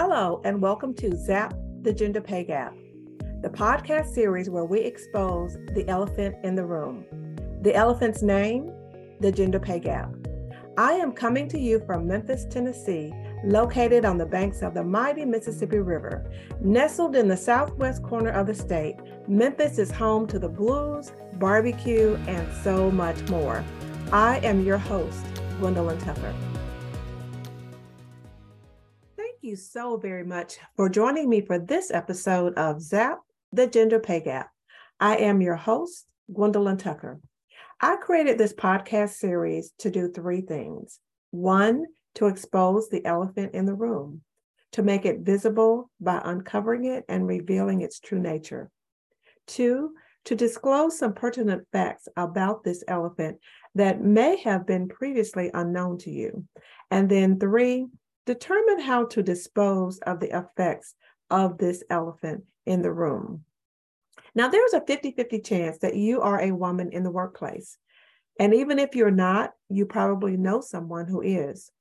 Hello, and welcome to Zap the Gender Pay Gap, the podcast series where we expose the elephant in the room. The elephant's name, the gender pay gap. I am coming to you from Memphis, Tennessee, located on the banks of the mighty Mississippi River. Nestled in the southwest corner of the state, Memphis is home to the blues, barbecue, and so much more. I am your host, Gwendolyn Tucker. You so very much for joining me for this episode of ZAP, the Gender Pay Gap. I am your host, Gwendolyn Tucker. I created this podcast series to do three things. One, to expose the elephant in the room, to make it visible by uncovering it and revealing its true nature. Two, to disclose some pertinent facts about this elephant that may have been previously unknown to you. And then three, determine how to dispose of the effects of this elephant in the room. Now, there's a 50 50 chance that you are a woman in the workplace. And even if you're not, you probably know someone who is.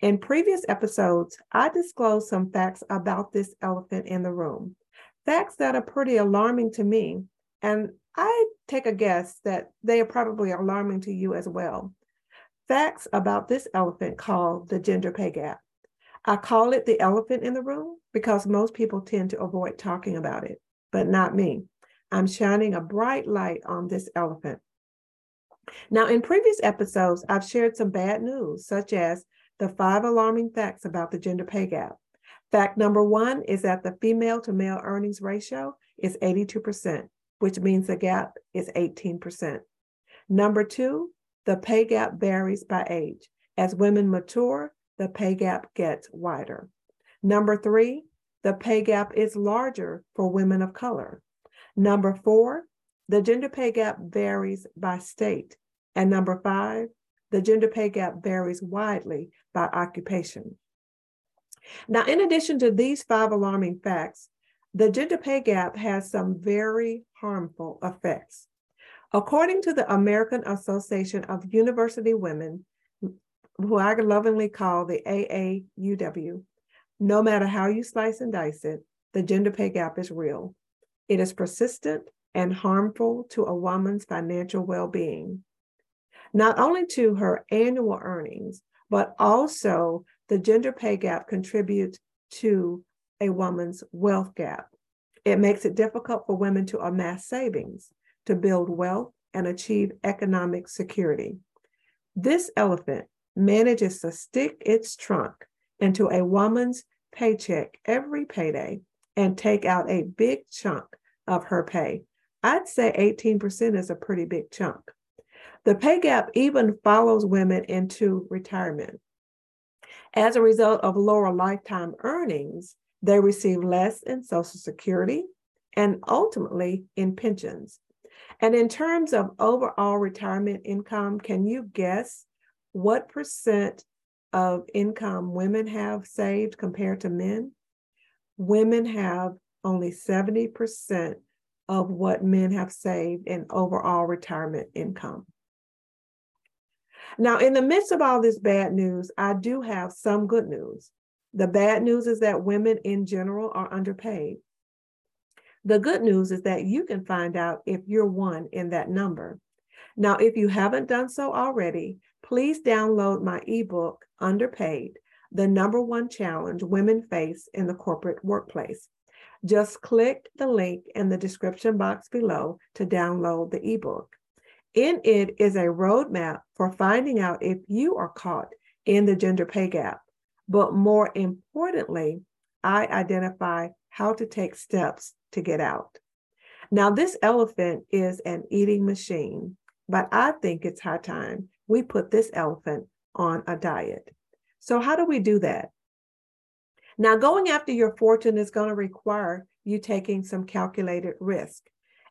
In previous episodes, I disclosed some facts about this elephant in the room, facts that are pretty alarming to me. And I take a guess that they are probably alarming to you as well. Facts about this elephant called the gender pay gap. I call it the elephant in the room because most people tend to avoid talking about it, but not me. I'm shining a bright light on this elephant. Now, in previous episodes, I've shared some bad news, such as the five alarming facts about the gender pay gap. Fact number one is that the female to male earnings ratio is 82%, which means the gap is 18%. Number two, the pay gap varies by age. As women mature, the pay gap gets wider. Number three, the pay gap is larger for women of color. Number four, the gender pay gap varies by state. And number five, the gender pay gap varies widely by occupation. Now, in addition to these five alarming facts, the gender pay gap has some very harmful effects. According to the American Association of University Women, who I lovingly call the AAUW, no matter how you slice and dice it, the gender pay gap is real. It is persistent and harmful to a woman's financial well being, not only to her annual earnings, but also the gender pay gap contributes to a woman's wealth gap. It makes it difficult for women to amass savings, to build wealth, and achieve economic security. This elephant manages to stick its trunk into a woman's paycheck every payday and take out a big chunk of her pay. I'd say 18% is a pretty big chunk. The pay gap even follows women into retirement. As a result of lower lifetime earnings, they receive less in Social Security and ultimately in pensions. And in terms of overall retirement income, can you guess what percent of income women have saved compared to men? Women have only 70% of what men have saved in overall retirement income. Now, in the midst of all this bad news, I do have some good news. The bad news is that women in general are underpaid. The good news is that you can find out if you're one in that number. Now, if you haven't done so already, please download my ebook, Underpaid The Number One Challenge Women Face in the Corporate Workplace. Just click the link in the description box below to download the ebook. In it is a roadmap for finding out if you are caught in the gender pay gap. But more importantly, I identify how to take steps to get out. Now, this elephant is an eating machine, but I think it's high time we put this elephant on a diet. So, how do we do that? Now, going after your fortune is going to require you taking some calculated risk.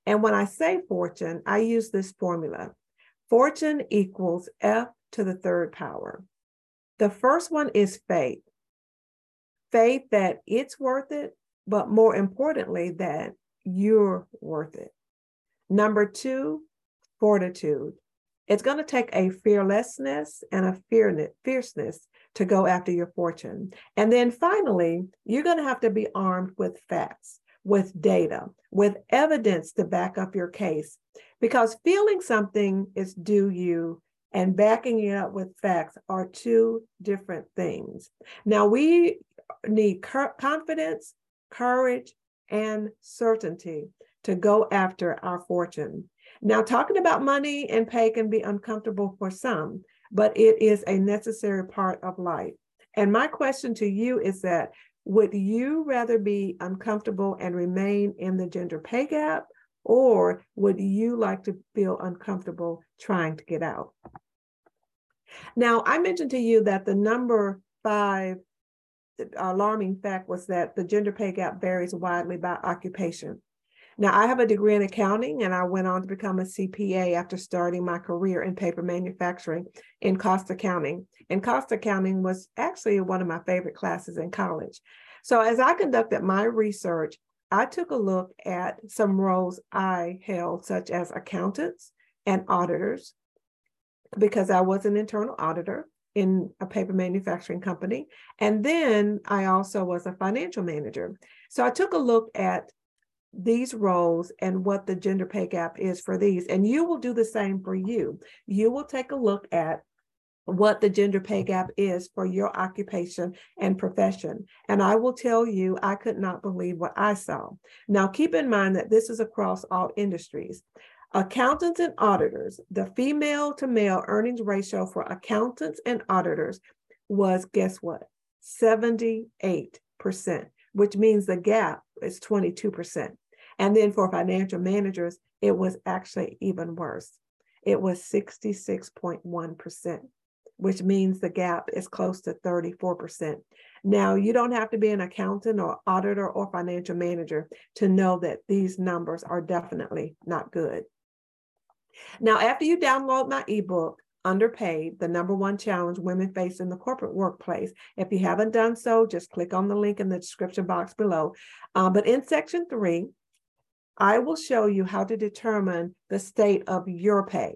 And when I say fortune, I use this formula fortune equals F to the third power. The first one is faith faith that it's worth it, but more importantly, that you're worth it. Number two, fortitude. It's going to take a fearlessness and a fierceness to go after your fortune. And then finally, you're going to have to be armed with facts, with data, with evidence to back up your case. Because feeling something is due you and backing it up with facts are two different things. Now, we need confidence, courage, and certainty to go after our fortune. Now, talking about money and pay can be uncomfortable for some, but it is a necessary part of life. And my question to you is that would you rather be uncomfortable and remain in the gender pay gap, or would you like to feel uncomfortable trying to get out? Now, I mentioned to you that the number five uh, alarming fact was that the gender pay gap varies widely by occupation. Now, I have a degree in accounting and I went on to become a CPA after starting my career in paper manufacturing in cost accounting. And cost accounting was actually one of my favorite classes in college. So, as I conducted my research, I took a look at some roles I held, such as accountants and auditors, because I was an internal auditor in a paper manufacturing company. And then I also was a financial manager. So I took a look at these roles and what the gender pay gap is for these. And you will do the same for you. You will take a look at what the gender pay gap is for your occupation and profession. And I will tell you, I could not believe what I saw. Now, keep in mind that this is across all industries. Accountants and auditors, the female to male earnings ratio for accountants and auditors was guess what? 78%, which means the gap is 22%. And then for financial managers, it was actually even worse. It was 66.1%, which means the gap is close to 34%. Now, you don't have to be an accountant or auditor or financial manager to know that these numbers are definitely not good. Now, after you download my ebook, Underpaid, the number one challenge women face in the corporate workplace. If you haven't done so, just click on the link in the description box below. Uh, but in section three, I will show you how to determine the state of your pay.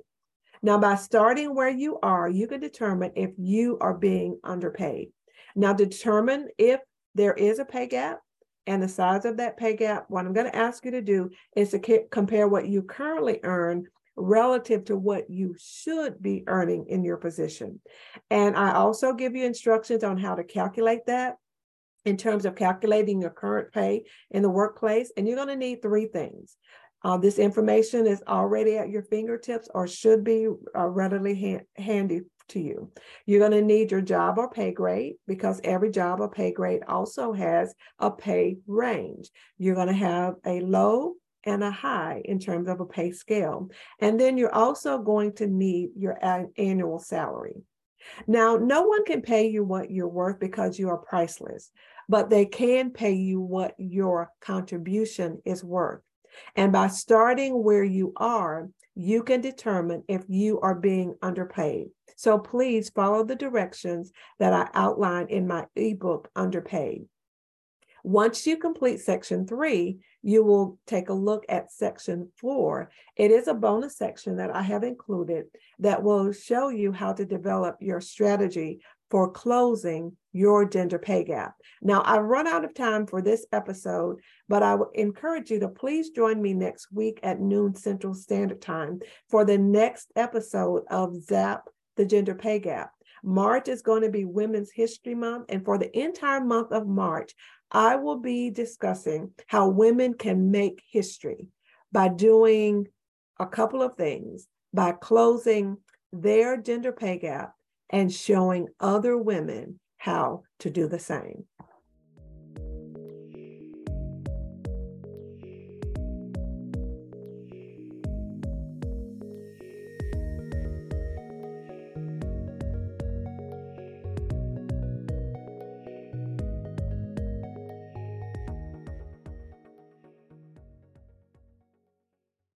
Now, by starting where you are, you can determine if you are being underpaid. Now, determine if there is a pay gap and the size of that pay gap. What I'm going to ask you to do is to compare what you currently earn relative to what you should be earning in your position. And I also give you instructions on how to calculate that in terms of calculating your current pay in the workplace. And you're going to need three things. Uh, this information is already at your fingertips or should be uh, readily ha- handy to you. You're going to need your job or pay grade because every job or pay grade also has a pay range. You're going to have a low, and a high in terms of a pay scale. And then you're also going to need your annual salary. Now, no one can pay you what you're worth because you are priceless, but they can pay you what your contribution is worth. And by starting where you are, you can determine if you are being underpaid. So please follow the directions that I outlined in my ebook, Underpaid. Once you complete section three, you will take a look at section four. It is a bonus section that I have included that will show you how to develop your strategy for closing your gender pay gap. Now, I've run out of time for this episode, but I would encourage you to please join me next week at noon Central Standard Time for the next episode of ZAP, the Gender Pay Gap. March is going to be Women's History Month, and for the entire month of March, I will be discussing how women can make history by doing a couple of things by closing their gender pay gap and showing other women how to do the same.